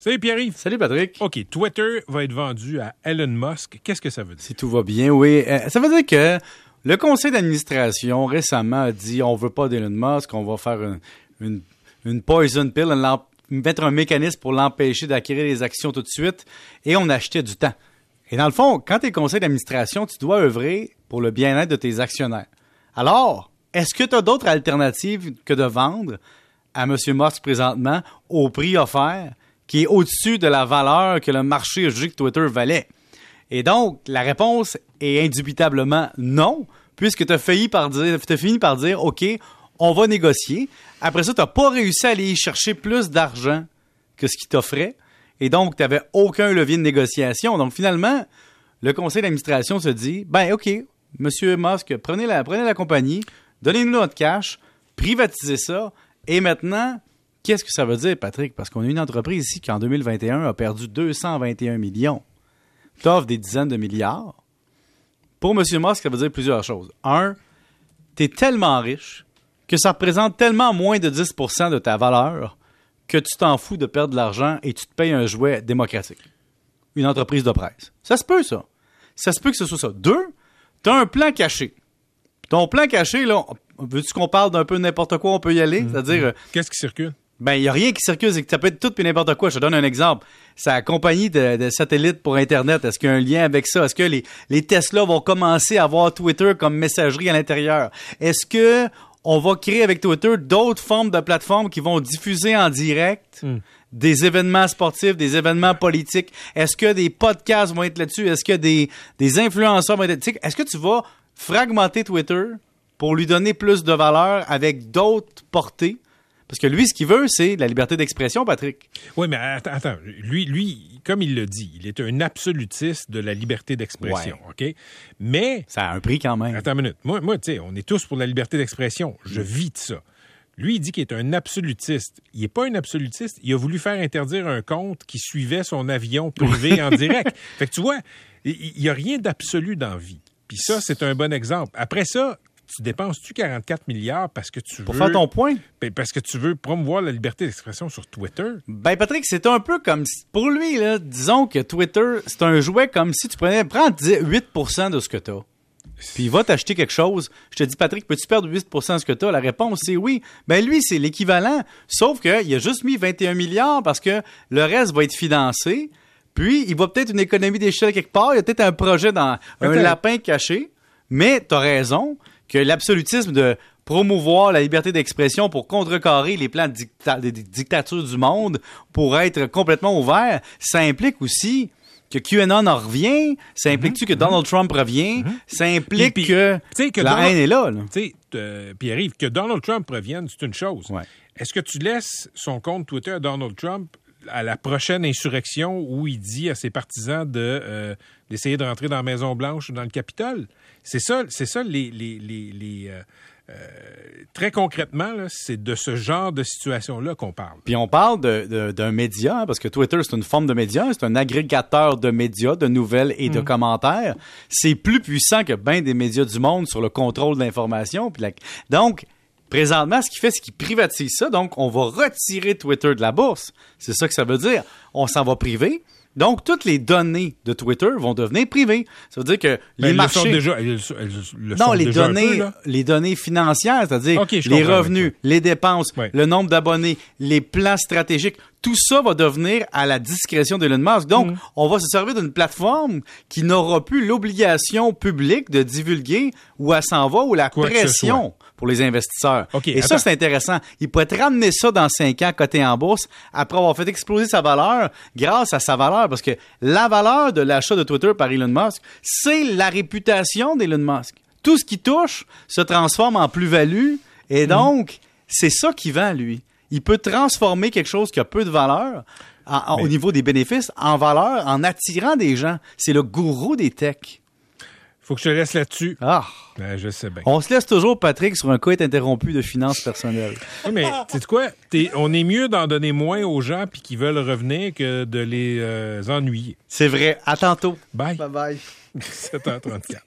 Salut Pierre-Yves. Salut Patrick. OK, Twitter va être vendu à Elon Musk. Qu'est-ce que ça veut dire? Si tout va bien, oui. Euh, ça veut dire que le conseil d'administration récemment a dit on veut pas d'Elon Musk, on va faire une, une, une poison pill, mettre un mécanisme pour l'empêcher d'acquérir les actions tout de suite, et on achetait du temps. Et dans le fond, quand tu es conseil d'administration, tu dois œuvrer pour le bien-être de tes actionnaires. Alors, est-ce que tu as d'autres alternatives que de vendre à M. Musk présentement au prix offert? Qui est au-dessus de la valeur que le marché a jugé que Twitter valait. Et donc, la réponse est indubitablement non, puisque tu as, fini par dire, OK, on va négocier. Après ça, tu n'as pas réussi à aller chercher plus d'argent que ce qu'il t'offrait. Et donc, tu n'avais aucun levier de négociation. Donc, finalement, le conseil d'administration se dit, ben, OK, Monsieur Musk, prenez la, prenez la compagnie, donnez-nous notre cash, privatisez ça, et maintenant, Qu'est-ce que ça veut dire, Patrick? Parce qu'on a une entreprise ici qui, en 2021, a perdu 221 millions. T'offres des dizaines de milliards. Pour M. Musk, ça veut dire plusieurs choses. Un, tu es tellement riche que ça représente tellement moins de 10% de ta valeur que tu t'en fous de perdre de l'argent et tu te payes un jouet démocratique. Une entreprise de presse. Ça se peut, ça. Ça se peut que ce soit ça. Deux, tu as un plan caché. Ton plan caché, là, veux-tu qu'on parle d'un peu n'importe quoi, on peut y aller? Mm-hmm. C'est-à-dire. Euh, Qu'est-ce qui circule? Ben, il n'y a rien qui circule, c'est que ça peut être tout et n'importe quoi. Je te donne un exemple. Sa compagnie de, satellites pour Internet, est-ce qu'il y a un lien avec ça? Est-ce que les, les Tesla vont commencer à avoir Twitter comme messagerie à l'intérieur? Est-ce que on va créer avec Twitter d'autres formes de plateformes qui vont diffuser en direct Hmm. des événements sportifs, des événements politiques? Est-ce que des podcasts vont être là-dessus? Est-ce que des, des influenceurs vont être là-dessus? Est-ce que tu vas fragmenter Twitter pour lui donner plus de valeur avec d'autres portées? Parce que lui, ce qu'il veut, c'est la liberté d'expression, Patrick. Oui, mais attends, attends. Lui, lui, comme il le dit, il est un absolutiste de la liberté d'expression, OK? Mais... Ça a un prix quand même. Attends une minute. Moi, moi tu sais, on est tous pour la liberté d'expression. Je vis de ça. Lui, il dit qu'il est un absolutiste. Il n'est pas un absolutiste. Il a voulu faire interdire un compte qui suivait son avion privé en direct. Fait que tu vois, il n'y a rien d'absolu dans la vie. Puis ça, c'est un bon exemple. Après ça, tu dépenses-tu 44 milliards parce que tu Pour veux... faire ton point? Ben, parce que tu veux promouvoir la liberté d'expression sur Twitter? Ben, Patrick, c'est un peu comme... si- Pour lui, là, disons que Twitter, c'est un jouet comme si tu prenais... Prends 10 8% de ce que tu as. Puis va t'acheter quelque chose. Je te dis, Patrick, peux-tu perdre 8% de ce que tu as? La réponse, c'est oui. Ben lui, c'est l'équivalent. Sauf qu'il a juste mis 21 milliards parce que le reste va être financé. Puis, il va peut-être une économie d'échelle quelque part. Il y a peut-être un projet dans un lapin caché. Mais tu as raison que l'absolutisme de promouvoir la liberté d'expression pour contrecarrer les plans de dicta- des dictatures du monde, pour être complètement ouvert, ça implique aussi que QAnon en revient, ça implique-tu que Donald Trump revient, ça implique Puis- que, la Donald- haine est là. là. Tu sais, euh, Pierre-Yves, que Donald Trump revienne, c'est une chose. Ouais. Est-ce que tu laisses son compte Twitter à Donald Trump à la prochaine insurrection où il dit à ses partisans de euh, d'essayer de rentrer dans la Maison Blanche ou dans le Capitole C'est ça, c'est ça les les, les, les, euh, euh, très concrètement là, c'est de ce genre de situation là qu'on parle. Puis on parle de- de- d'un média, hein, parce que Twitter, c'est une forme de média, c'est un agrégateur de médias, de nouvelles et de commentaires. C'est plus puissant que bien des médias du monde sur le contrôle de l'information. Donc, présentement, ce qu'il fait, c'est qu'il privatise ça. Donc, on va retirer Twitter de la bourse. C'est ça que ça veut dire. On s'en va priver. Donc, toutes les données de Twitter vont devenir privées. Ça veut dire que Ben, les le marchés... déjà, elles, elles le Non, les déjà données, peu, les données financières, c'est-à-dire les revenus, les dépenses, le nombre d'abonnés, les plans stratégiques, tout ça va devenir à la discrétion d'Elon Musk. Mm. Donc, on va se servir d'une plateforme qui n'aura plus l'obligation publique de divulguer où elle s'en va ou la Quoi pression pour les investisseurs. Et ça, c'est intéressant. Il pourrait te ramener ça dans cinq ans coté en bourse après avoir fait exploser sa valeur grâce à sa valeur. Parce que la valeur de l'achat de Twitter par Elon Musk, c'est la réputation d'Elon Musk. Tout ce qui touche se transforme en plus-value. Et Mm. donc, c'est ça qui vend, lui. Il peut transformer quelque chose qui a peu de valeur en- en- au niveau des bénéfices en valeur en attirant des gens. C'est le gourou des techs. Faut que je te laisse là-dessus. Ah! Ben, je sais bien. On se laisse toujours, Patrick, sur un cas interrompu de finances personnelles. Oui, mais tu sais quoi? On est mieux d'en donner moins aux gens puis qui veulent revenir que de les euh, ennuyer. C'est vrai. À tantôt. Bye. bye. 7h34.